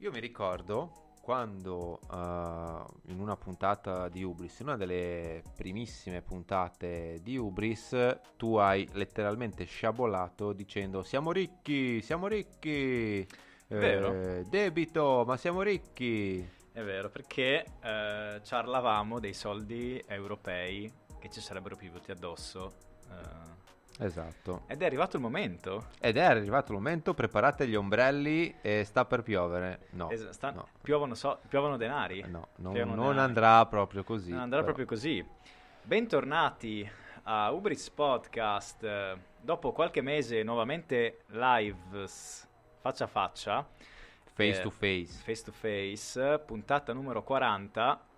Io mi ricordo quando uh, in una puntata di Ubris, in una delle primissime puntate di Ubris, tu hai letteralmente sciabolato dicendo siamo ricchi, siamo ricchi, eh, debito, ma siamo ricchi. È vero, perché eh, ciarlavamo dei soldi europei che ci sarebbero piovuti addosso. Eh, Esatto. Ed è arrivato il momento. Ed è arrivato il momento, preparate gli ombrelli e sta per piovere. No. Es- sta- no. Piovono, so- piovono, denari. No, non, non denari. andrà proprio così. Non andrà però. proprio così. Bentornati a Ubris Podcast. Dopo qualche mese nuovamente live faccia a faccia. Face eh, to face. Face to face, puntata numero 40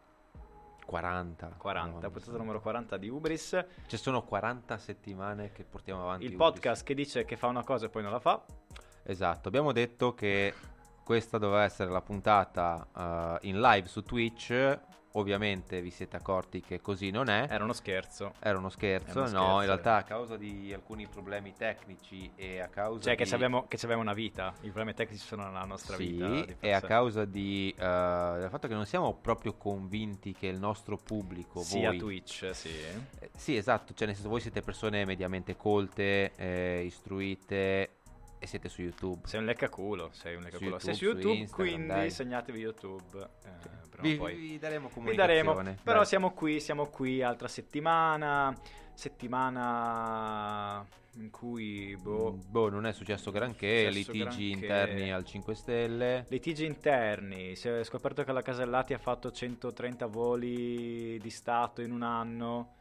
40. 40, no, puntata numero 40 di Ubris. Ci sono 40 settimane che portiamo avanti. Il podcast che dice che fa una cosa e poi non la fa. Esatto, abbiamo detto che questa doveva essere la puntata uh, in live su Twitch Ovviamente vi siete accorti che così non è. Era uno scherzo. Era uno scherzo, uno no, scherzo, in realtà a causa di alcuni problemi tecnici e a causa Cioè di... che, abbiamo, che abbiamo una vita, i problemi tecnici sono la nostra sì, vita. e a causa di, uh, del fatto che non siamo proprio convinti che il nostro pubblico... Sia voi, Twitch, sì. Eh, sì, esatto, cioè nel senso voi siete persone mediamente colte, eh, istruite e siete su YouTube. Sei un leccaculo, sei un leccaculo. sei su YouTube, su Instagram, quindi dai. segnatevi YouTube. Eh, vi, vi, daremo comunicazione. Vi daremo, però dai. siamo qui, siamo qui, altra settimana, settimana in cui, boh... Mm, boh, non è successo granché, successo litigi granché. interni al 5 Stelle. Litigi interni, si è scoperto che la Casellati ha fatto 130 voli di Stato in un anno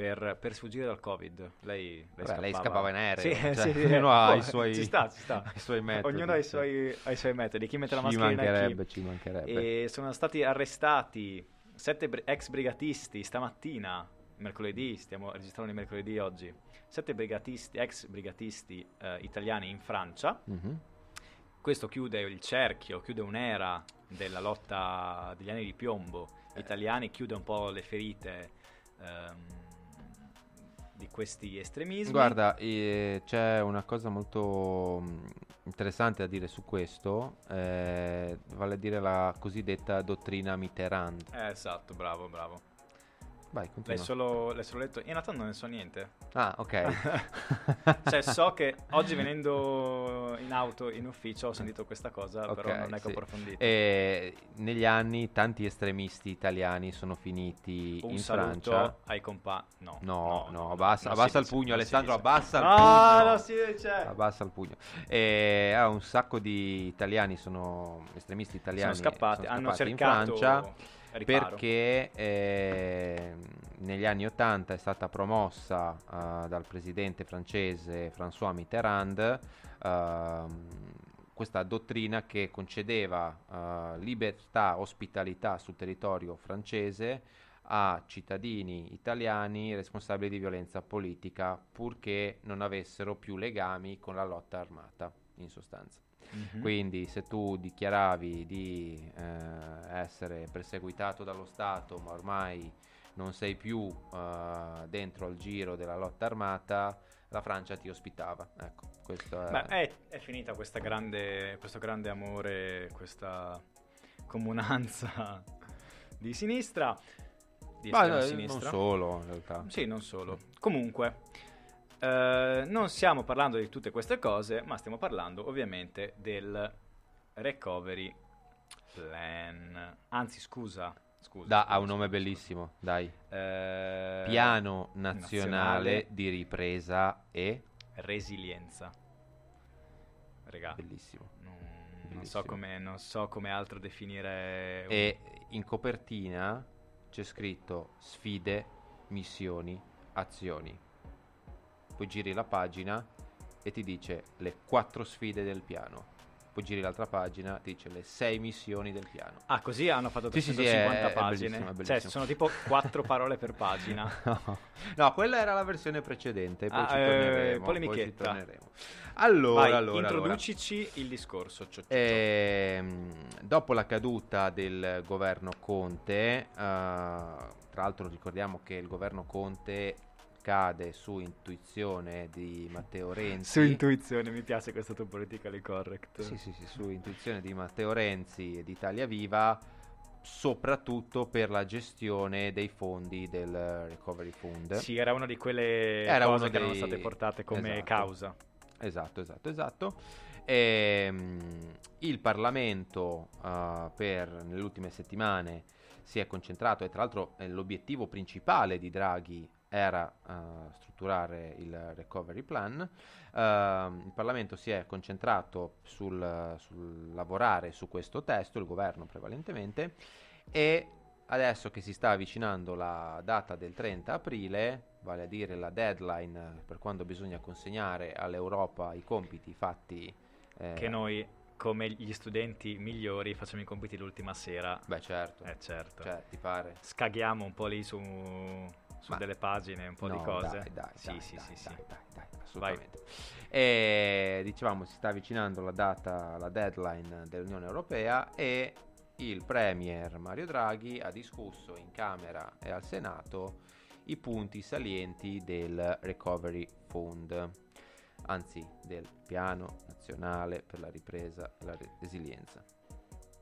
per, per, sfuggire dal covid. Lei, lei, Vabbè, scappava. lei scappava in aereo. Sì, cioè, sì, sì, ognuno ha i suoi, ci sta, ci sta. suoi metodi. Ognuno ha i suoi, ha i suoi metodi. Chi mette la ci mascherina. Ci mancherebbe. E sono stati arrestati sette br- ex brigatisti stamattina, mercoledì, stiamo registrando il mercoledì oggi. Sette brigatisti, ex brigatisti eh, italiani in Francia. Mm-hmm. Questo chiude il cerchio, chiude un'era della lotta degli anni di piombo italiani, chiude un po' le ferite. Ehm, di questi estremismi. Guarda, eh, c'è una cosa molto mm, interessante da dire su questo, eh, vale a dire la cosiddetta dottrina Mitterrand. Eh, esatto, bravo, bravo. Vai, continua. L'hai solo, l'hai solo letto? In realtà non ne so niente. Ah, ok. cioè, so che oggi venendo in auto, in ufficio, ho sentito questa cosa, okay, però non è che sì. ho approfondito. E negli anni tanti estremisti italiani sono finiti Un in Francia. ai compa... No, no, no, no, abbassa, abbassa il pugno, Alessandro, abbassa il no, pugno. No, si dice. Abbassa il pugno. E ah, un sacco di italiani sono, estremisti italiani, sono scappati, sono hanno scappati cercato... in Francia perché eh, negli anni 80 è stata promossa uh, dal presidente francese François Mitterrand uh, questa dottrina che concedeva uh, libertà, ospitalità sul territorio francese a cittadini italiani responsabili di violenza politica purché non avessero più legami con la lotta armata in sostanza. Mm-hmm. Quindi se tu dichiaravi di eh, essere perseguitato dallo Stato, ma ormai non sei più eh, dentro al giro della lotta armata, la Francia ti ospitava. Ecco, questo è... Beh, è, è finita grande, questo grande amore, questa comunanza di sinistra. Di Ma, sinistra. non solo, in realtà. Sì, non solo. Comunque, Uh, non stiamo parlando di tutte queste cose, ma stiamo parlando ovviamente del recovery plan. Anzi, scusa. scusa da, scusa, ha un nome scusa, bellissimo, dai. Uh, Piano nazionale, nazionale, di ripresa e resilienza. Regà. Bellissimo. Non, bellissimo. Non, so come, non so come altro definire. Un... E in copertina c'è scritto sfide, missioni, azioni poi giri la pagina e ti dice le quattro sfide del piano. Poi giri l'altra pagina, ti dice le sei missioni del piano. Ah, così hanno fatto 350 sì, sì, pagine. È bellissimo, è bellissimo. Cioè, sono tipo quattro parole per pagina. no. no. quella era la versione precedente. Poi, ah, ci, torneremo, eh, ci torneremo. Allora, Vai, allora, introducici allora. il discorso. Cioè, ehm, dopo la caduta del governo Conte, uh, tra l'altro ricordiamo che il governo Conte cade su intuizione di Matteo Renzi. Su intuizione, mi piace questo tuo politically correct. Sì, sì, sì, su intuizione di Matteo Renzi e di Italia Viva, soprattutto per la gestione dei fondi del Recovery Fund. Sì, era una di quelle era cose che dei... erano state portate come esatto. causa. Esatto, esatto, esatto. E, um, il Parlamento uh, per nelle ultime settimane si è concentrato e tra l'altro l'obiettivo principale di Draghi era uh, strutturare il recovery plan. Uh, il Parlamento si è concentrato sul, sul, lavorare su questo testo, il governo prevalentemente, e adesso che si sta avvicinando la data del 30 aprile, vale a dire la deadline per quando bisogna consegnare all'Europa i compiti fatti. Eh, che noi come gli studenti migliori facciamo i compiti l'ultima sera. Beh, certo. Eh, certo. Cioè, ti pare? Scaghiamo un po' lì su, su delle pagine, un po' no, di cose. Dai, dai, sì, dai, sì, dai, sì, dai, sì. dai, dai, assolutamente. E dicevamo, si sta avvicinando la data, la deadline dell'Unione Europea e il Premier Mario Draghi ha discusso in Camera e al Senato i punti salienti del Recovery Fund anzi del Piano Nazionale per la Ripresa e la Resilienza.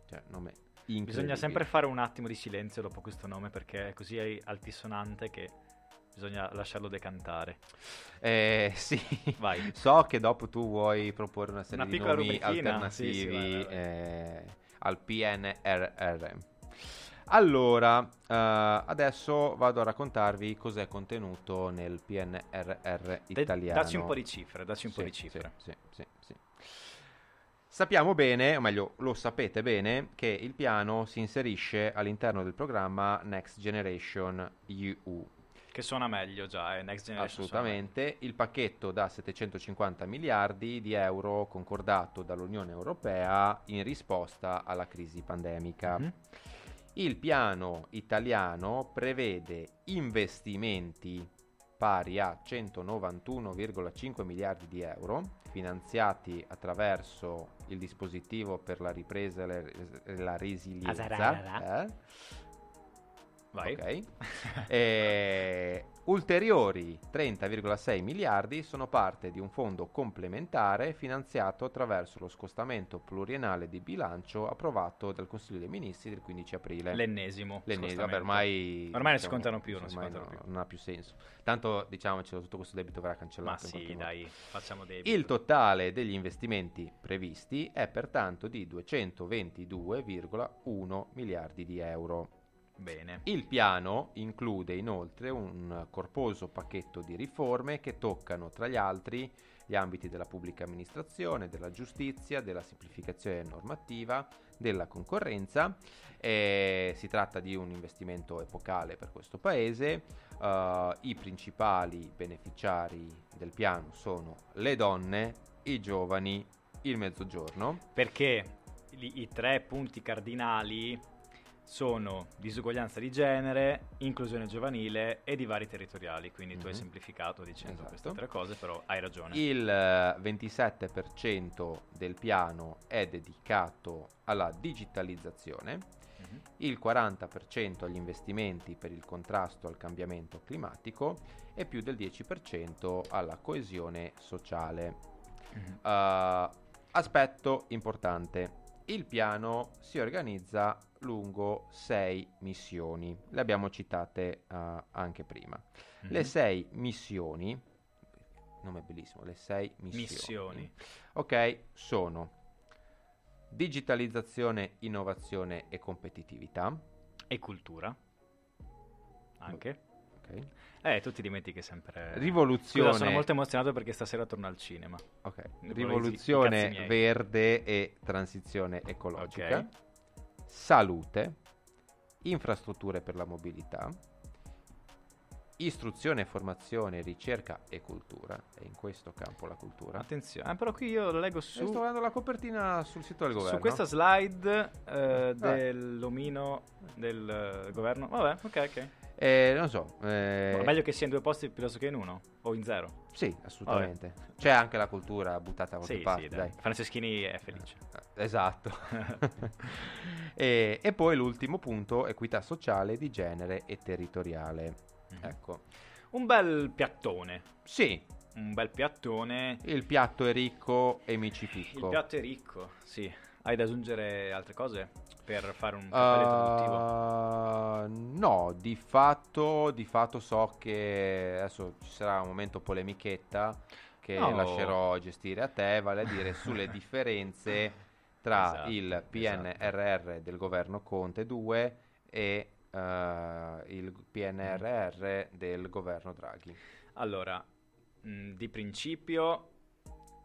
Cioè, nome Bisogna sempre fare un attimo di silenzio dopo questo nome perché è così altisonante che bisogna lasciarlo decantare. Eh, sì, Vai. so che dopo tu vuoi proporre una serie una di nomi alternativi sì, sì, vai, vai, vai. Eh, al PNRR. Allora, uh, adesso vado a raccontarvi cos'è contenuto nel PNRR italiano. Dacci un po' di cifre, dacci un sì, po' di cifre. Sì, sì, sì, Sappiamo bene, o meglio, lo sapete bene, che il piano si inserisce all'interno del programma Next Generation EU. Che suona meglio già, eh? Next Generation. Assolutamente. Il pacchetto da 750 miliardi di euro concordato dall'Unione Europea in risposta alla crisi pandemica. Mm-hmm. Il piano italiano prevede investimenti pari a 191,5 miliardi di euro, finanziati attraverso il dispositivo per la ripresa e la resilienza. Eh? Vai. Okay. e, ulteriori 30,6 miliardi sono parte di un fondo complementare finanziato attraverso lo scostamento pluriennale di bilancio approvato dal Consiglio dei Ministri del 15 aprile. L'ennesimo. L'ennesimo, vabbè, ormai, ormai non si contano più, non, ormai no, più. non ha più senso. Tanto diciamocelo, tutto questo debito verrà cancellato. Ma sì, dai, facciamo debito. Il totale degli investimenti previsti è pertanto di 222,1 miliardi di euro. Bene. Il piano include inoltre un corposo pacchetto di riforme che toccano tra gli altri gli ambiti della pubblica amministrazione, della giustizia, della semplificazione normativa, della concorrenza. E si tratta di un investimento epocale per questo paese. Uh, I principali beneficiari del piano sono le donne, i giovani, il mezzogiorno. Perché i tre punti cardinali sono disuguaglianza di genere, inclusione giovanile e divari territoriali, quindi mm-hmm. tu hai mhm. semplificato dicendo esatto. queste tre cose, però hai ragione. Il 27% del piano è dedicato alla digitalizzazione, mm-hmm. il 40% agli investimenti per il contrasto al cambiamento climatico e più del 10% alla coesione sociale. Mm-hmm. Uh, aspetto importante. Il piano si organizza lungo sei missioni. Le abbiamo citate uh, anche prima. Mm-hmm. Le sei missioni, nome bellissimo, le sei missioni. missioni. Ok, sono digitalizzazione, innovazione e competitività. E cultura. Anche. Ok. Eh, tu ti dimentichi sempre. Rivoluzione. Scusa, sono molto emozionato perché stasera torno al cinema. Ok. Rivoluzione verde e transizione ecologica. Okay salute, infrastrutture per la mobilità, istruzione, formazione, ricerca e cultura. È in questo campo la cultura. Attenzione, ah, però qui io lo leggo su. sto guardando la copertina sul sito del governo. Su questa slide eh, dell'omino del uh, governo. Vabbè, ok, ok. Eh, non so. Eh... meglio che sia in due posti piuttosto che in uno o in zero. Sì, assolutamente. Vabbè. C'è anche la cultura buttata a qualche sì, parte. Sì, dai. dai. Franceschini è felice. Eh, esatto. e, e, poi l'ultimo punto, equità sociale di genere e territoriale. Mm. Ecco. Un bel piattone. Sì. Un bel piattone. Il piatto è ricco e mi ci picco. Il piatto è ricco, sì. Hai da aggiungere altre cose per fare un uh, No, di fatto, di fatto so che adesso ci sarà un momento polemichetta che no. lascerò gestire a te, vale a dire sulle differenze tra esatto, il PNRR esatto. del governo Conte 2 e uh, il PNRR del governo Draghi. Allora, mh, di principio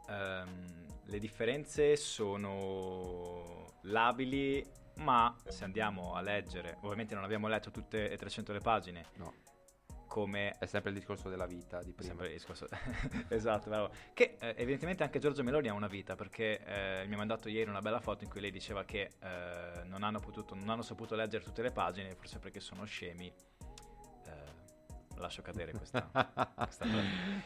um, le differenze sono labili, ma se andiamo a leggere, ovviamente non abbiamo letto tutte e 300 le pagine. No. Come... È sempre il discorso della vita di prima. Sempre il discorso... esatto, bravo. Che eh, evidentemente anche Giorgio Meloni ha una vita, perché eh, mi ha mandato ieri una bella foto in cui lei diceva che eh, non, hanno potuto, non hanno saputo leggere tutte le pagine, forse perché sono scemi lascio cadere questa, questa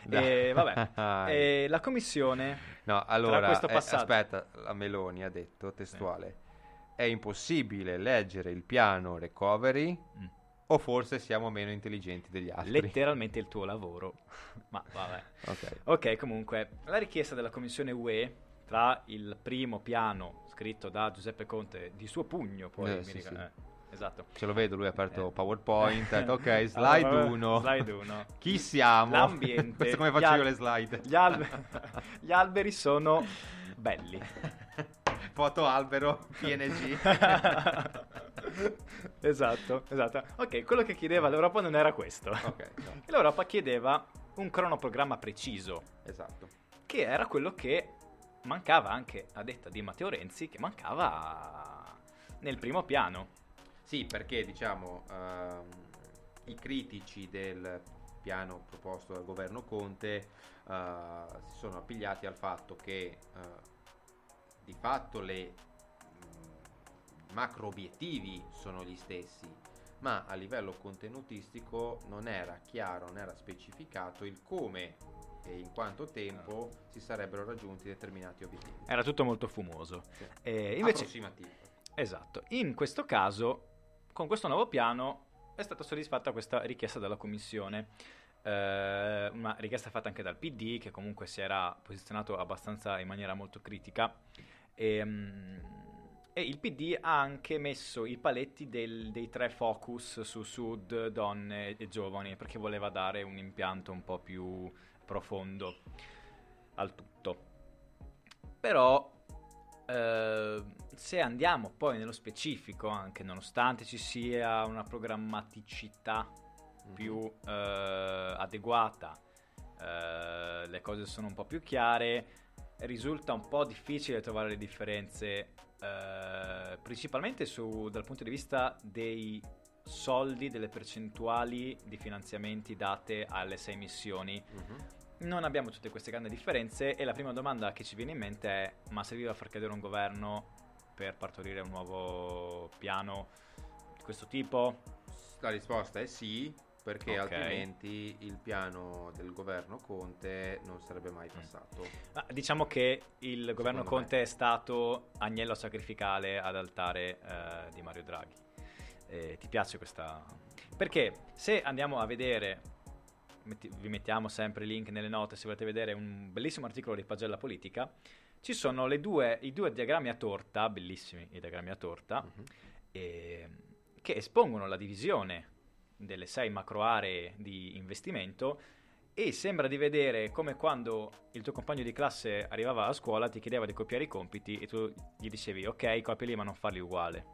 e vabbè e la commissione no allora eh, aspetta la Meloni ha detto testuale sì. è impossibile leggere il piano recovery mm. O forse siamo meno intelligenti degli altri letteralmente il tuo lavoro ma vabbè okay. ok comunque la richiesta della commissione UE tra il primo piano scritto da Giuseppe Conte di suo pugno poi eh, mi sì, ricordo, sì. eh, esatto. Ce lo vedo, lui ha aperto eh. PowerPoint, detto ok, slide 1. slide 1. Chi siamo? L'ambiente. Questo come faccio al- io le slide. Gli, albe- gli alberi sono belli. Foto albero, PNG. Esatto, esatto. Ok, quello che chiedeva l'Europa non era questo. Ok. No. L'Europa chiedeva un cronoprogramma preciso. Esatto. Che era quello che mancava anche, a detta di Matteo Renzi, che mancava nel primo piano. Sì, perché diciamo uh, i critici del piano proposto dal governo Conte uh, si sono appigliati al fatto che uh, di fatto le macro obiettivi sono gli stessi, ma a livello contenutistico non era chiaro, non era specificato il come e in quanto tempo si sarebbero raggiunti determinati obiettivi. Era tutto molto fumoso. Sì. E invece, Approssimativo. Esatto. In questo caso con questo nuovo piano è stata soddisfatta questa richiesta della Commissione. Eh, una richiesta fatta anche dal PD, che comunque si era posizionato abbastanza in maniera molto critica. E, um, e il PD ha anche messo i paletti del, dei tre focus su sud, donne e giovani, perché voleva dare un impianto un po' più profondo al tutto. Però eh, se andiamo poi nello specifico, anche nonostante ci sia una programmaticità mm-hmm. più eh, adeguata, eh, le cose sono un po' più chiare, risulta un po' difficile trovare le differenze, eh, principalmente su, dal punto di vista dei soldi, delle percentuali di finanziamenti date alle sei missioni. Mm-hmm non abbiamo tutte queste grandi differenze e la prima domanda che ci viene in mente è ma serviva a far cadere un governo per partorire un nuovo piano di questo tipo? La risposta è sì, perché okay. altrimenti il piano del governo Conte non sarebbe mai mm. passato. Ah, diciamo che il Secondo governo Conte me. è stato agnello sacrificale ad altare eh, di Mario Draghi. Eh, ti piace questa... Perché se andiamo a vedere metti, vi mettiamo sempre il link nelle note se volete vedere un bellissimo articolo di Pagella Politica, ci sono due, i due diagrammi a torta, bellissimi i diagrammi a torta, uh-huh. e, che espongono la divisione delle sei macro aree di investimento e sembra di vedere come quando il tuo compagno di classe arrivava a scuola ti chiedeva di copiare i compiti e tu gli dicevi ok copia lì ma non farli uguale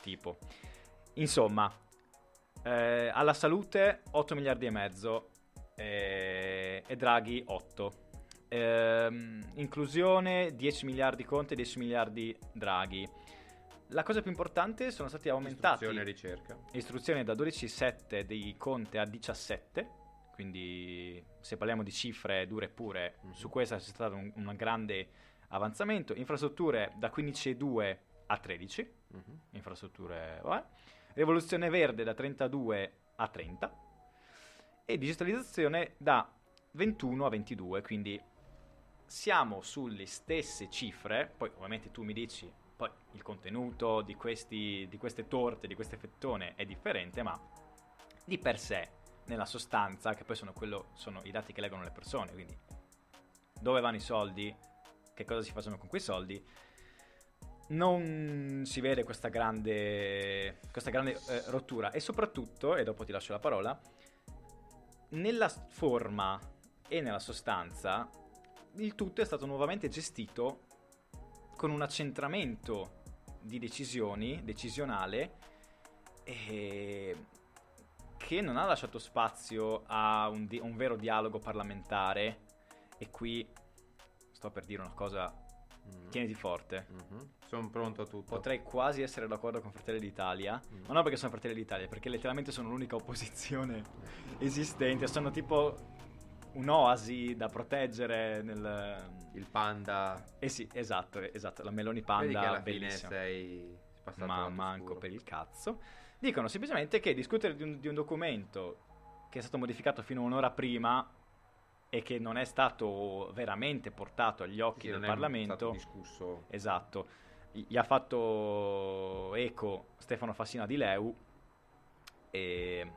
tipo insomma eh, alla salute 8 miliardi e mezzo e, e Draghi 8. Ehm, inclusione 10 miliardi Conte, 10 miliardi Draghi. La cosa più importante sono stati aumentati istruzione e ricerca. Istruzione da 12,7 di Conte a 17, quindi se parliamo di cifre dure e pure, mm-hmm. su questa c'è stato un, un, grande avanzamento. Infrastrutture da 15,2 a 13, mm-hmm. infrastrutture, vabbè. Rivoluzione verde da 32 a 30 e digitalizzazione da 21 a 22, quindi siamo sulle stesse cifre, poi ovviamente tu mi dici poi il contenuto di, questi, di queste torte, di queste fettone è differente, ma di per sé nella sostanza, che poi sono, quello, sono i dati che leggono le persone, quindi dove vanno i soldi, che cosa si facciano con quei soldi, non si vede questa grande, questa grande eh, rottura. E soprattutto, e dopo ti lascio la parola, nella forma e nella sostanza il tutto è stato nuovamente gestito con un accentramento di decisioni, decisionale, e che non ha lasciato spazio a un, di- un vero dialogo parlamentare. E qui sto per dire una cosa, mm. tieniti forte. Mm-hmm. Sono pronto a tutto. Potrei quasi essere d'accordo con Fratelli d'Italia, mm. ma non perché sono Fratelli d'Italia, perché letteralmente sono l'unica opposizione esistente. Sono tipo un'oasi da proteggere nel... Il panda. Eh sì, esatto, esatto, la Meloni Panda. Vedi che alla bellissima. fine sei passato Ma manco per il cazzo. Dicono semplicemente che discutere di un, di un documento che è stato modificato fino a un'ora prima e che non è stato veramente portato agli occhi sì, del Parlamento. discusso. Esatto. Gli ha fatto eco Stefano Fassina di Leu e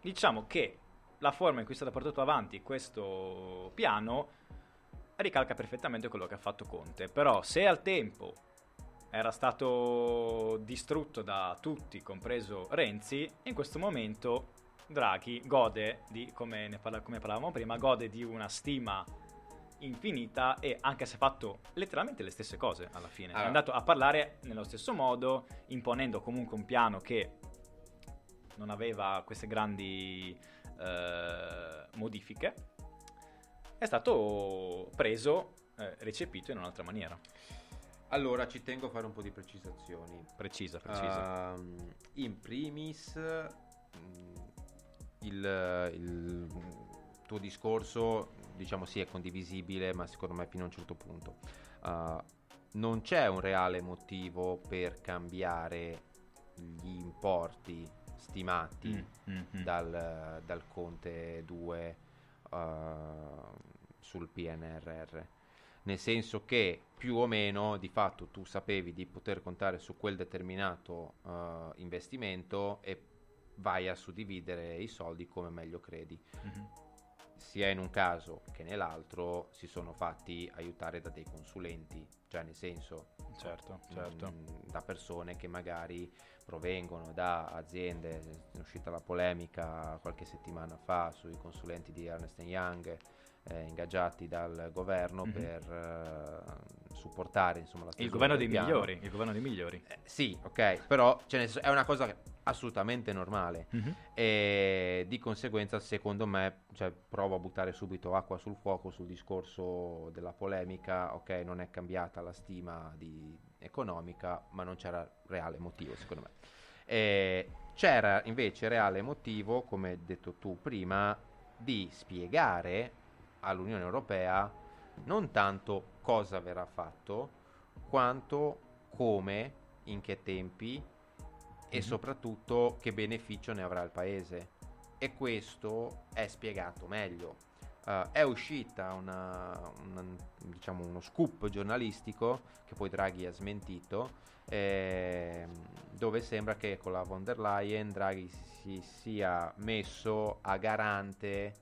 diciamo che la forma in cui è stato portato avanti questo piano ricalca perfettamente quello che ha fatto Conte. Però se al tempo era stato distrutto da tutti, compreso Renzi, in questo momento Draghi gode di, come, ne parla, come parlavamo prima, gode di una stima infinita e anche se ha fatto letteralmente le stesse cose alla fine. Allora. È andato a parlare nello stesso modo, imponendo comunque un piano che non aveva queste grandi eh, modifiche, è stato preso, eh, recepito in un'altra maniera. Allora, ci tengo a fare un po' di precisazioni. Precisa, precisa. Uh, in primis, mm, il, il, tuo discorso, diciamo sì, è condivisibile, ma secondo me fino a un certo punto. Uh, non c'è un reale motivo per cambiare gli importi stimati mm, mm, mm. Dal, dal, Conte 2 uh, sul PNRR. Nel senso che più o meno di fatto tu sapevi di poter contare su quel determinato uh, investimento e vai a suddividere i soldi come meglio credi. Mm-hmm. Sia in un caso che nell'altro si sono fatti aiutare da dei consulenti, cioè nel senso certo, certo. Mh, da persone che magari provengono da aziende, è uscita la polemica qualche settimana fa sui consulenti di Ernest Young eh, ingaggiati dal governo mm-hmm. per eh, supportare insomma, la il governo dei piano. migliori. Il governo dei migliori. Eh, sì, ok, però cioè, è una cosa assolutamente normale mm-hmm. e di conseguenza secondo me cioè, provo a buttare subito acqua sul fuoco sul discorso della polemica, ok, non è cambiata la stima di, economica, ma non c'era reale motivo secondo me. E c'era invece reale motivo, come detto tu prima, di spiegare all'Unione Europea non tanto cosa verrà fatto, quanto come, in che tempi e mm-hmm. soprattutto che beneficio ne avrà il paese. E questo è spiegato meglio. Uh, è uscita una, una, diciamo uno scoop giornalistico che poi Draghi ha smentito eh, dove sembra che con la von der Leyen Draghi si sia messo a garante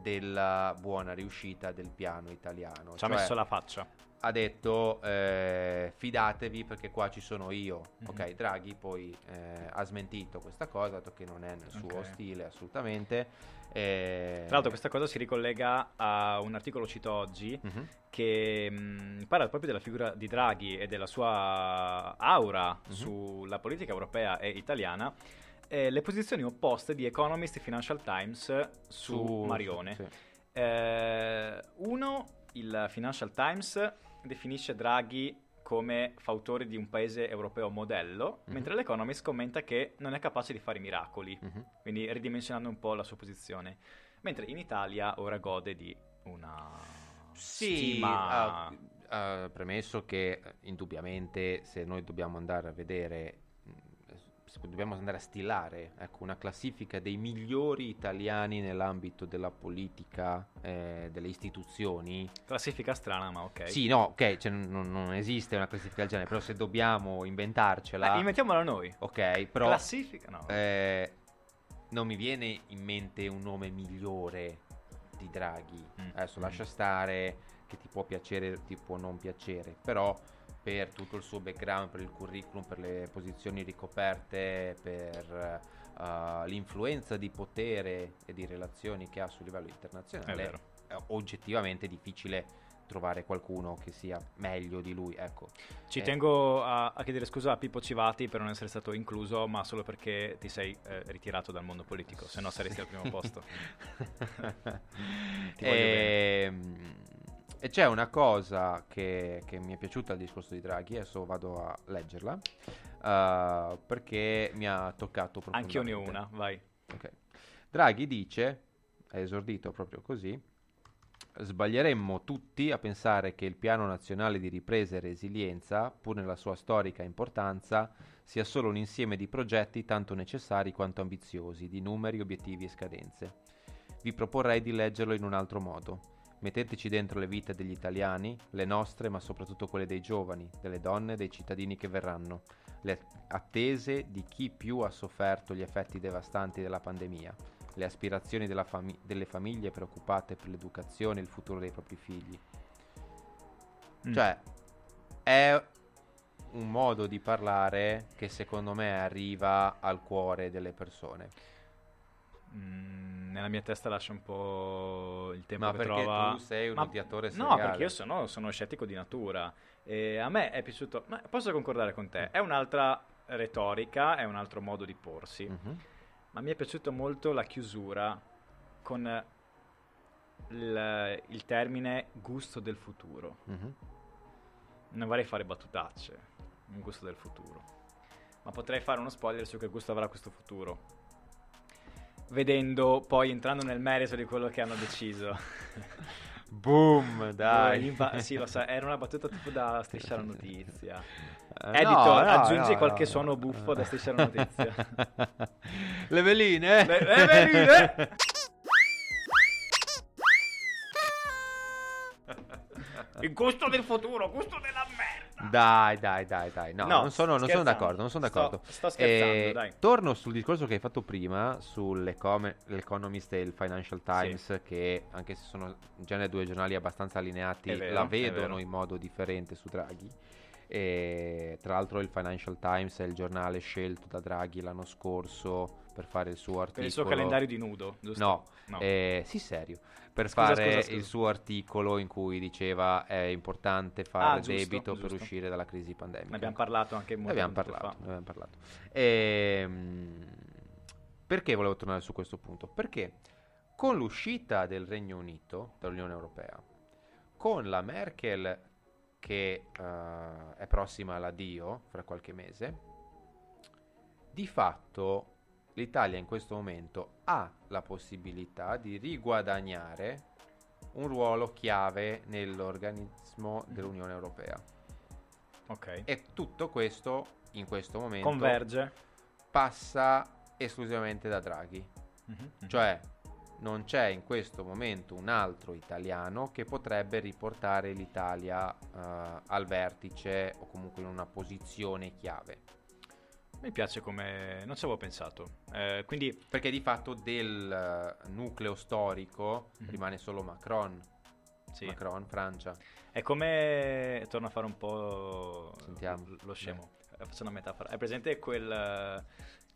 della buona riuscita del piano italiano. Ci cioè, ha messo la faccia. Ha detto eh, fidatevi perché qua ci sono io. Mm-hmm. Ok, Draghi poi eh, ha smentito questa cosa, detto che non è nel suo okay. stile assolutamente. Eh... Tra l'altro questa cosa si ricollega a un articolo cito oggi mm-hmm. che mh, mm, parla proprio della figura di Draghi e della sua aura mm-hmm. sulla politica europea e italiana eh, le posizioni opposte di Economist e Financial Times su, su Marione. Sì. Eh, uno, il Financial Times definisce Draghi come fautore di un paese europeo modello, mm-hmm. mentre l'Economist commenta che non è capace di fare miracoli, mm-hmm. quindi ridimensionando un po' la sua posizione. Mentre in Italia ora gode di una sì, stima... Uh, uh, premesso che indubbiamente se noi dobbiamo andare a vedere dobbiamo andare a stilare ecco, una classifica dei migliori italiani nell'ambito della politica, eh, delle istituzioni. Classifica strana, ma ok. Sì, no, ok, cioè, non, non, esiste una classifica del genere, però se dobbiamo inventarcela... Eh, inventiamola noi. Ok, però... Classifica, no. Eh, non mi viene in mente un nome migliore di Draghi. Mm. Adesso Mm. lascia stare che ti può piacere, ti può non piacere, però per tutto il suo background, per il curriculum, per le posizioni ricoperte, per eh, l'influenza di potere e di relazioni che ha sul livello È internazionale, vero. è oggettivamente difficile trovare qualcuno che sia meglio di lui. Ecco. Ci Eh, tengo a, a chiedere scusa a Pippo Civati per non essere stato incluso, ma solo perché ti sei eh, ritirato dal mondo politico, se no saresti al primo posto. Ti voglio Ehm, E c'è una cosa che, che mi è piaciuta al discorso di Draghi, adesso vado a leggerla, eh, perché mi ha toccato Anch'io ne ho una, vai. Ok. Draghi dice, è esordito proprio così, sbaglieremmo tutti a pensare che il piano nazionale di ripresa e resilienza, pur nella sua storica importanza, sia solo un insieme di progetti tanto necessari quanto ambiziosi, di numeri, obiettivi e scadenze. Vi proporrei di leggerlo in un altro modo. Metteteci dentro le vite degli italiani, le nostre, ma soprattutto quelle dei giovani, delle donne, dei cittadini che verranno, le attese di chi più ha sofferto gli effetti devastanti della pandemia, le aspirazioni fami- delle famiglie preoccupate per l'educazione e il futuro dei propri figli. Mm. Cioè, è un modo di parlare che secondo me arriva al cuore delle persone. Mm, nella mia testa lascia un po' il tempo Ma che perché trova... tu sei un Ma- odiatore No, seriale. perché io sono, sono scettico di natura. E a me è piaciuto... Ma posso concordare con te? È un'altra retorica, è un altro modo di porsi. Mhm. Ma mi è piaciuta molto la chiusura con il, il termine gusto del futuro. Mhm. Non vorrei fare battutacce, un gusto del futuro. Ma potrei fare uno spoiler su che gusto avrà questo futuro. Vedendo poi entrando nel merito di quello che hanno deciso. Boom, dai. Impa- sì, lo sa, era una battuta tipo da striscia la notizia. Eh, Editor, no, no, aggiungi no, qualche no. suono buffo da Striscia la Notizia. Le veline? Le- le veline! Il gusto del futuro, gusto della merda. Dai, dai, dai, dai. No, No, non sono, non sono d'accordo, non sono Sto- d'accordo. sto scherzando, Eh, dai. Torno sul discorso che hai fatto prima sull'Economist e il Financial Times, che anche se sono in genere due giornali abbastanza allineati, vero, la vedono in modo differente su Draghi. E, tra l'altro il Financial Times è il giornale scelto da Draghi l'anno scorso per fare il suo articolo. Per il suo calendario di nudo, giusto? No, No. eh, sì, serio. Per Scusa, fare scusa, scusa. il suo articolo in cui diceva è importante fare Ah, giusto, debito per giusto. uscire dalla crisi pandemica. Ne abbiamo parlato anche Ne molto abbiamo tempo parlato, ne abbiamo parlato. Ehm, perché volevo tornare su questo punto? Perché con l'uscita del Regno Unito dall'Unione Europea, con la Merkel che eh, è prossima all'addio fra qualche mese, di fatto l'Italia in questo momento ha la possibilità di riguadagnare un ruolo chiave nell'organismo dell'Unione Europea. Ok. E tutto questo in questo momento Converge. passa esclusivamente da Draghi. Mhm, mhm. Cioè non c'è in questo momento un altro italiano che potrebbe riportare l'Italia eh, al vertice o comunque in una posizione chiave. Mi piace come... non ci avevo pensato. Eh, quindi... Perché di fatto del eh, nucleo storico Mhm. rimane solo Macron. Sì. Macron, Francia. È come... Torno a fare un po' Sentiamo. lo scemo. Eh, Faccio una metafora. Hai presente quel,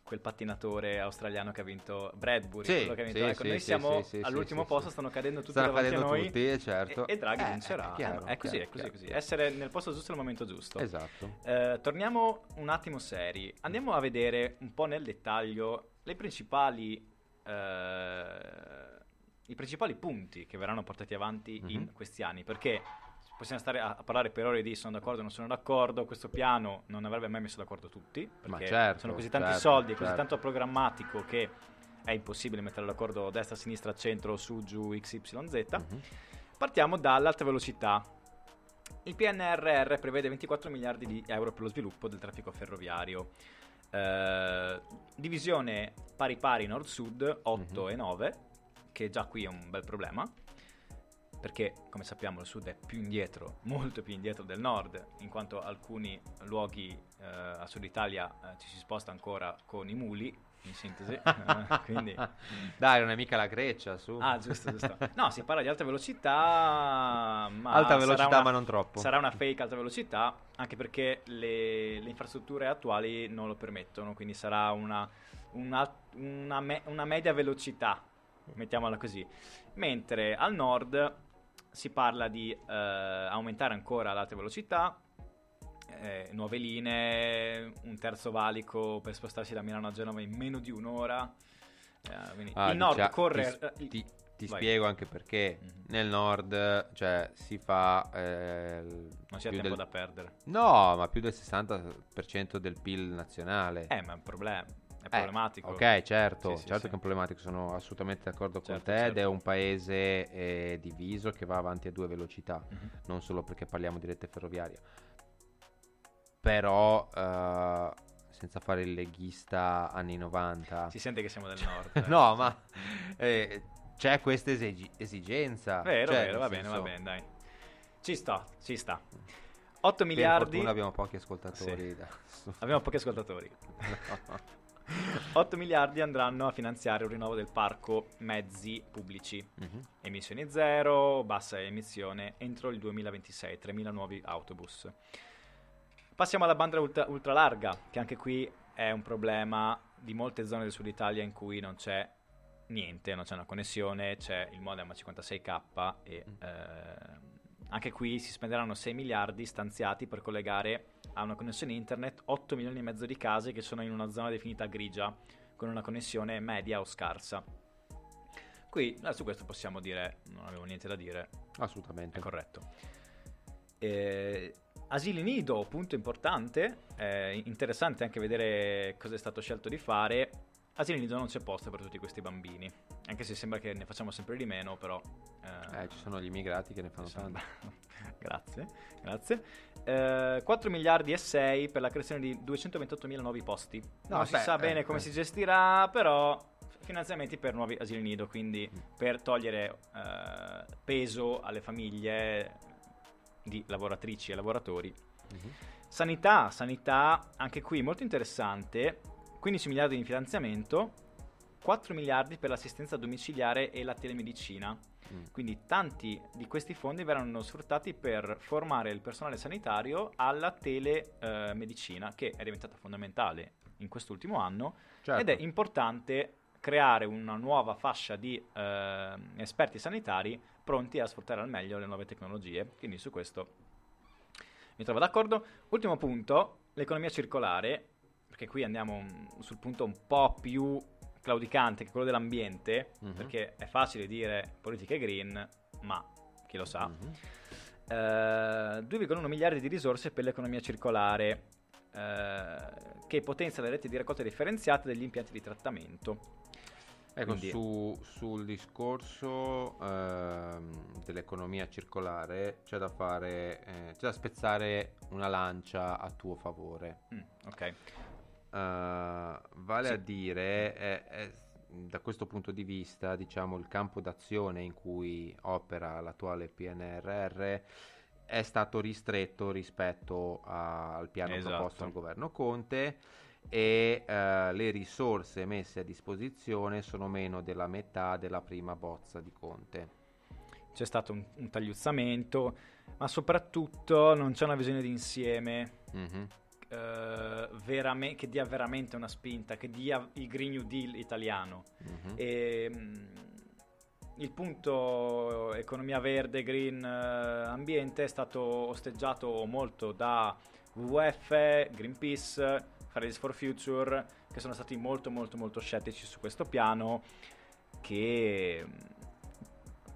quel pattinatore australiano che ha vinto Bradbury? Sì, quello che ha vinto? sì, ecco, sì, noi siamo sì, all'ultimo posto, stanno cadendo tutti Stanno davanti cadendo a noi. tutti, certo. E, e Draghi Eh, vincerà. è chiaro, è così, chiaro, è così, chiaro, così. Essere nel posto giusto al momento giusto. Esatto. Eh, torniamo un attimo seri. Andiamo a vedere un po' nel dettaglio le principali, eh, i principali punti che verranno portati avanti in Mhm. questi anni. Perché possiamo stare a, a parlare per ore di sono d'accordo o non sono d'accordo. Questo piano non avrebbe mai messo d'accordo tutti. Perché certo, sono così tanti certo, soldi e così certo. tanto programmatico che è impossibile mettere d'accordo destra, sinistra, centro, su, giù, XYZ. Mhm. Partiamo dall'alta velocità. Il PNRR prevede 24 miliardi di euro per lo sviluppo del traffico ferroviario. Eh, divisione pari pari nord-sud 8 Mhm. e 9, che già qui è un bel problema. Perché come sappiamo il sud è più indietro, molto più indietro del nord, in quanto alcuni luoghi eh, a sud Italia eh, ci si sposta ancora con i muli, in sintesi. Quindi... Dai, non è mica la Grecia, su. Ah, giusto, giusto. No, si parla di alta velocità, ma alta velocità, una, ma non troppo. Sarà una fake alta velocità, anche perché le, le infrastrutture attuali non lo permettono, quindi sarà una, una, una, me, una media velocità, mettiamola così. Mentre al nord si parla di eh, aumentare ancora l'alta velocità, eh, nuove linee, un terzo valico per spostarsi da Milano a Genova in meno di un'ora. Eh, ah, il nord dicia- corre... Ti, eh, ti, ti spiego anche perché mm-hmm. nel nord cioè, si fa... Eh, non c'è tempo del... da perdere. No, ma più del 60% del PIL nazionale. Eh, ma è un problema. È problematico. Eh, ok, certo, sì, certo sì, che è un problematico, sono assolutamente d'accordo certo, con te certo. ed è un paese eh, diviso che va avanti a due velocità, mm-hmm. non solo perché parliamo di rete ferroviaria però uh, senza fare il leghista anni 90 si sente che siamo del nord eh. no ma eh, c'è questa esig- esigenza vero cioè, vero va senso... bene va bene dai ci sta ci sta 8 miliardi per abbiamo pochi ascoltatori sì. da... abbiamo pochi ascoltatori 8 miliardi andranno a finanziare un rinnovo del parco mezzi pubblici, mm-hmm. emissioni zero, bassa emissione entro il 2026, 3.000 nuovi autobus. Passiamo alla banda ultra, ultra larga, che anche qui è un problema di molte zone del sud Italia in cui non c'è niente, non c'è una connessione, c'è il modem a 56k e mm. eh, anche qui si spenderanno 6 miliardi stanziati per collegare a una connessione internet 8 milioni e mezzo di case che sono in una zona definita grigia con una connessione media o scarsa. Qui eh, su questo possiamo dire, non avevo niente da dire. Assolutamente. È corretto. Eh, Asili nido, punto importante, eh, interessante anche vedere cosa è stato scelto di fare. Asili nido non c'è posto per tutti questi bambini, anche se sembra che ne facciamo sempre di meno, però... Eh, eh ci sono gli immigrati che ne fanno tanto. grazie, grazie. Eh, 4 miliardi e 6 per la creazione di 228 nuovi posti. No, non beh, si sa bene come eh. si gestirà, però finanziamenti per nuovi asili nido, quindi mm. per togliere eh, peso alle famiglie, di lavoratrici e lavoratori. Uh-huh. Sanità, sanità, anche qui molto interessante, 15 miliardi di finanziamento, 4 miliardi per l'assistenza domiciliare e la telemedicina. Mm. Quindi tanti di questi fondi verranno sfruttati per formare il personale sanitario alla telemedicina, eh, che è diventata fondamentale in quest'ultimo anno certo. ed è importante creare una nuova fascia di eh, esperti sanitari pronti a sfruttare al meglio le nuove tecnologie. Quindi su questo mi trovo d'accordo. Ultimo punto, l'economia circolare, perché qui andiamo sul punto un po' più claudicante che quello dell'ambiente, uh-huh. perché è facile dire politiche green, ma chi lo sa. Uh-huh. Uh, 2,1 miliardi di risorse per l'economia circolare, uh, che potenzia le reti di raccolta differenziate degli impianti di trattamento. Ecco, Quindi... su, sul discorso ehm, dell'economia circolare c'è da fare, eh, c'è da spezzare una lancia a tuo favore. Mm, ok. Uh, vale sì. a dire, è, è, da questo punto di vista, diciamo, il campo d'azione in cui opera l'attuale PNRR è stato ristretto rispetto a, al piano esatto. proposto dal governo Conte e eh, le risorse messe a disposizione sono meno della metà della prima bozza di Conte. C'è stato un, un tagliuzzamento, ma soprattutto non c'è una visione d'insieme mm-hmm. Eh, verame- che dia veramente una spinta, che dia il Green New Deal italiano. Mm-hmm. E, mh, il punto economia verde, green, eh, ambiente è stato osteggiato molto da WWF, Greenpeace, Fridays for Future, che sono stati molto molto molto scettici su questo piano, che mm,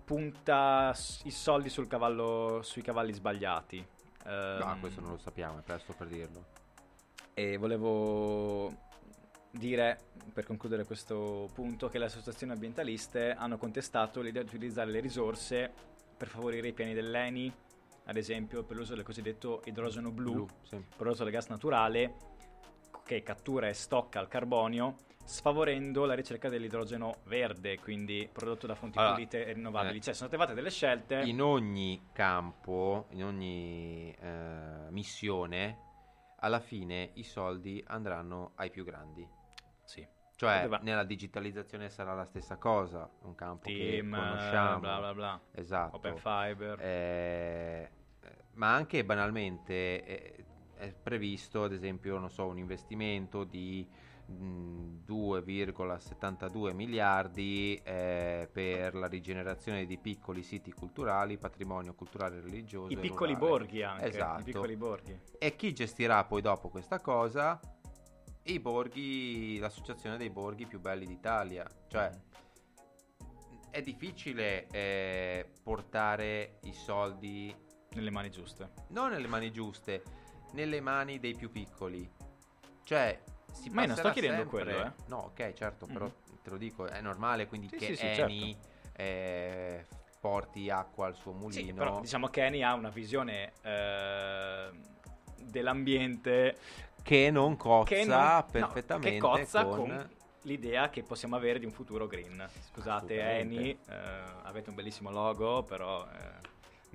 punta i soldi sul cavallo, sui cavalli sbagliati. No, um, questo non lo sappiamo, è presto per dirlo. E volevo dire, per concludere questo punto, che le associazioni ambientaliste hanno contestato l'idea di utilizzare le risorse per favorire i piani dell'ENI, ad esempio per l'uso del cosiddetto idrogeno blu, blu sì. l'uso del gas naturale, che cattura e stocca il carbonio sfavorendo la ricerca dell'idrogeno verde, quindi prodotto da fonti allora, pulite e rinnovabili. Eh, cioè, sono state fatte delle scelte. In ogni campo, in ogni eh, missione, alla fine i soldi andranno ai più grandi. Sì. Cioè, nella digitalizzazione sarà la stessa cosa, un campo Team, che conosciamo. bla bla bla. Esatto. Open Fiber. Eh, ma anche banalmente eh, è previsto, ad esempio, non so, un investimento di 2,72 miliardi eh, per la rigenerazione di piccoli siti culturali, patrimonio culturale e religioso. I piccoli rurale. borghi anche. Esatto. I piccoli borghi. E chi gestirà poi dopo questa cosa? I borghi, l'associazione dei borghi più belli d'Italia. Cioè, è difficile eh, portare i soldi... Nelle mani giuste. Non nelle mani giuste, nelle mani dei più piccoli. Cioè, si Ma io non sto chiedendo sempre. quello, eh. No, ok, certo, però mm-hmm. te lo dico, è normale quindi sì, che sì, sì, Eni certo. eh, porti acqua al suo mulino. Sì, però diciamo che Eni ha una visione eh, dell'ambiente che non cozza che non, perfettamente no, che cozza con... con l'idea che possiamo avere di un futuro green. Scusate Eni, eh, avete un bellissimo logo, però eh,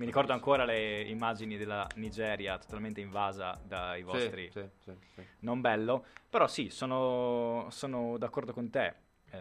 mi ricordo ancora le immagini della Nigeria totalmente invasa dai vostri... Sì, sì, sì, non bello, però sì, sono, sono d'accordo con te. Eh,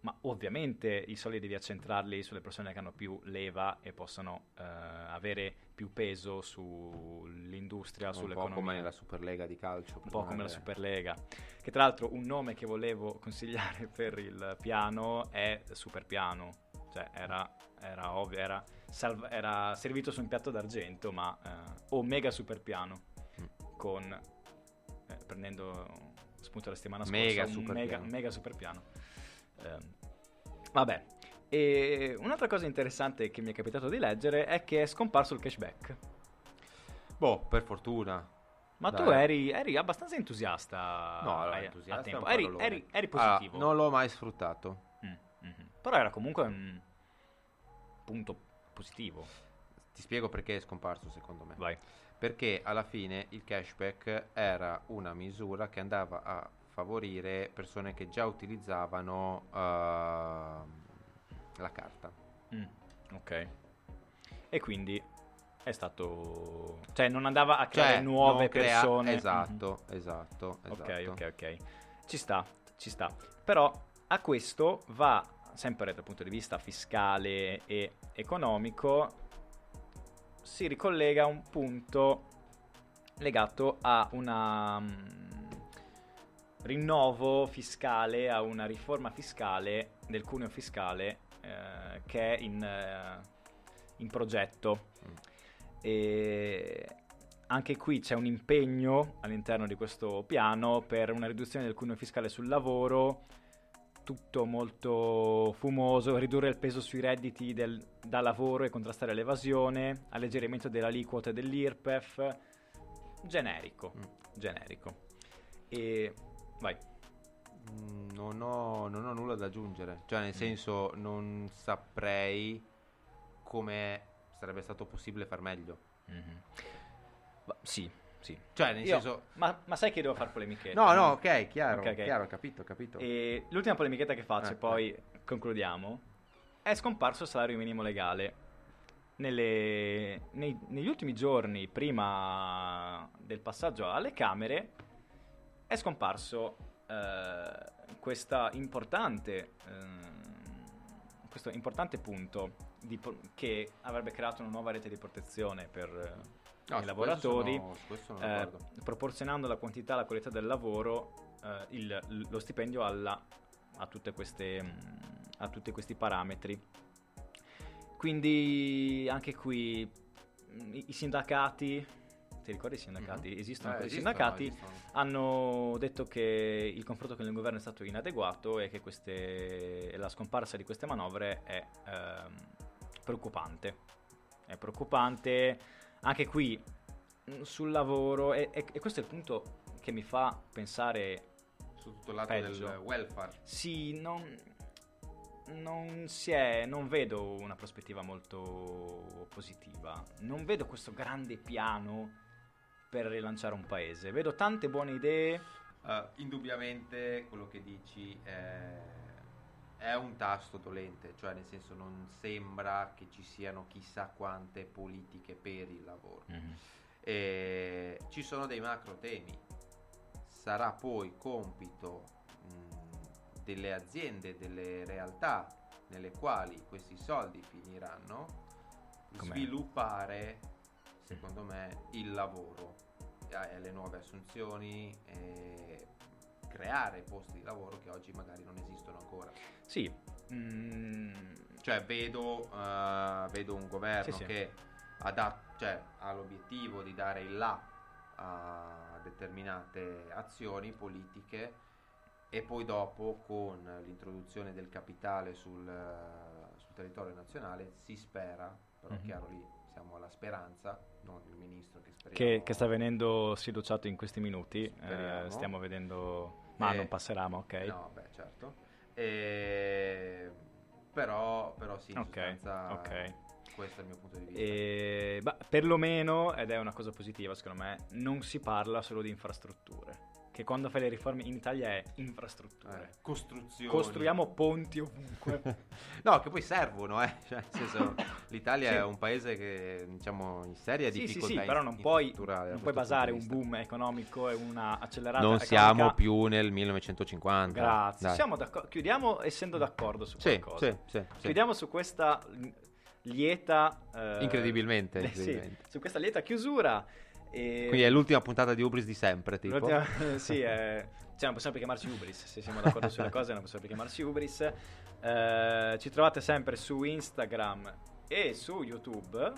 ma ovviamente i soldi devi accentrarli sulle persone che hanno più leva e possono eh, avere più peso sull'industria, un sull'economia. Un po' come la Superlega di calcio. Un po' come la Superlega. Che tra l'altro un nome che volevo consigliare per il piano è Superpiano. Cioè era, era ovvio, era salv- era servito su un piatto d'argento, ma eh, o mega super piano mm. con eh, prendendo spunto la settimana scorsa mega super mega, piano. mega super piano. Eh, vabbè. E un'altra cosa interessante che mi è capitato di leggere è che è scomparso il cashback. Boh, per fortuna. Ma Dai. tu eri, eri, abbastanza entusiasta. No, ero entusiasta. tempo. Eri, eri, eri, positivo. Allora, non l'ho mai sfruttato. Però era comunque un punto positivo. Ti spiego perché è scomparso secondo me. Vai. Perché alla fine il cashback era una misura che andava a favorire persone che già utilizzavano uh, la carta. Mm, ok. E quindi è stato... Cioè non andava a creare cioè, nuove crea... persone. Esatto, mm-hmm. esatto, esatto. Ok, ok, ok. Ci sta, ci sta. Però a questo va sempre dal punto di vista fiscale e economico, si ricollega a un punto legato a un um, rinnovo fiscale, a una riforma fiscale del cuneo fiscale eh, che è in, eh, in progetto. Mm. E anche qui c'è un impegno all'interno di questo piano per una riduzione del cuneo fiscale sul lavoro tutto molto fumoso, ridurre il peso sui redditi del, da lavoro e contrastare l'evasione, alleggerimento delle aliquote dell'IRPEF, generico, mm. generico. E vai. Mm, non ho, non ho, nulla da aggiungere, cioè nel mm. senso non saprei come sarebbe stato possibile far meglio. Mm-hmm. Ma, sì, sì. Cioè, nel Io, senso... Ma, ma, sai che devo fare polemichetta? No, no, ok, chiaro, okay, okay. chiaro, capito, capito. E l'ultima polemichetta che faccio, eh, e poi eh. concludiamo, è scomparso il salario minimo legale. Nelle, nei, negli ultimi giorni, prima del passaggio alle Camere, è scomparso eh, questa importante, eh, questo importante punto di, che avrebbe creato una nuova rete di protezione per no, i lavoratori, sono, eh, proporzionando la quantità e la qualità del lavoro, eh, il, lo stipendio alla, a, queste, mm, a tutti questi parametri. Quindi anche qui mm, i, i sindacati ti ricordi i sindacati? Mm-hmm. Esistono eh, i sindacati, esistono. hanno detto che il confronto con il governo è stato inadeguato e che queste, la scomparsa di queste manovre è ehm, preoccupante. È preoccupante anche qui mm, sul lavoro, e, e, e, questo è il punto che mi fa pensare su tutto il lato peggio. del welfare. Sì, non, non, si è, non vedo una prospettiva molto positiva. Non vedo questo grande piano per rilanciare un paese. Vedo tante buone idee. Uh, indubbiamente quello che dici è, è, un tasto dolente, cioè nel senso non sembra che ci siano chissà quante politiche per il lavoro. Mm-hmm. E ci sono dei macro temi. Sarà poi compito mh, delle aziende, delle realtà nelle quali questi soldi finiranno, Com'è? sviluppare, secondo me, il lavoro e le nuove assunzioni e creare posti di lavoro che oggi magari non esistono ancora. Sì. Mm. Cioè vedo, uh, vedo, un governo sì, che sì. Ha, dat- cioè, ha l'obiettivo di dare il là a determinate azioni politiche e poi dopo con l'introduzione del capitale sul, sul territorio nazionale si spera, però mm-hmm. chiaro lì siamo alla speranza, non il ministro che speriamo... Che, che sta venendo sfiduciato in questi minuti, eh, stiamo vedendo... Ma eh, non passerà, ma ok. No, beh, certo. E... Però, però sì, okay. Okay. Questo è il mio punto di vista. E, bah, perlomeno, ed è una cosa positiva secondo me, non si parla solo di infrastrutture che quando fai le riforme in Italia è infrastrutture. Eh, costruzioni. Costruiamo ponti ovunque. no, che poi servono, eh. Cioè, senso, l'Italia sì. è un paese che, diciamo, in seria sì, difficoltà Sì, sì, però non puoi, non puoi basare un boom economico e una accelerata Non siamo più nel 1950. Grazie. Siamo Chiudiamo essendo d'accordo su sì, qualcosa. Sì, sì, Chiudiamo su questa lieta... Eh, incredibilmente, incredibilmente. su questa lieta chiusura e... Quindi è l'ultima puntata di Ubris di sempre, tipo. L'ultima, sì, è... cioè non possiamo più chiamarci Ubris, se siamo d'accordo sulle cose non possiamo più chiamarci Ubris. Eh, ci trovate sempre su Instagram e su YouTube.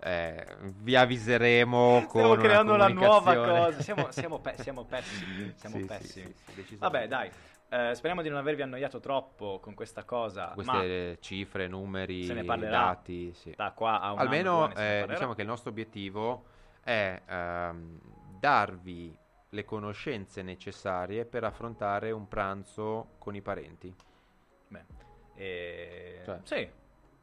Eh, vi avviseremo Stiamo con creando una, una nuova cosa. Siamo, siamo, pe- siamo pessimi. Siamo sì, pessimi. Sì, sì, Vabbè, dai. Eh, speriamo di non avervi annoiato troppo con questa cosa. Queste cifre, numeri, dati. Da qua a un Almeno eh, diciamo che il nostro obiettivo è ehm, darvi le conoscenze necessarie per affrontare un pranzo con i parenti. Beh, e... cioè. sì,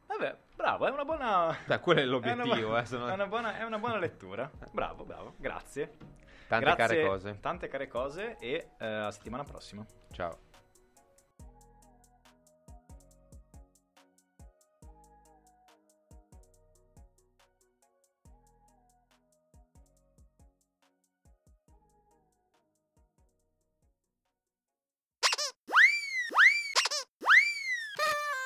vabbè, bravo, è una buona... Cioè, quello è l'obiettivo. È una, eh, sono... è una, buona, è una buona lettura. Bravo, bravo, grazie. Tante grazie, care cose. Tante care cose e uh, a settimana prossima. Ciao.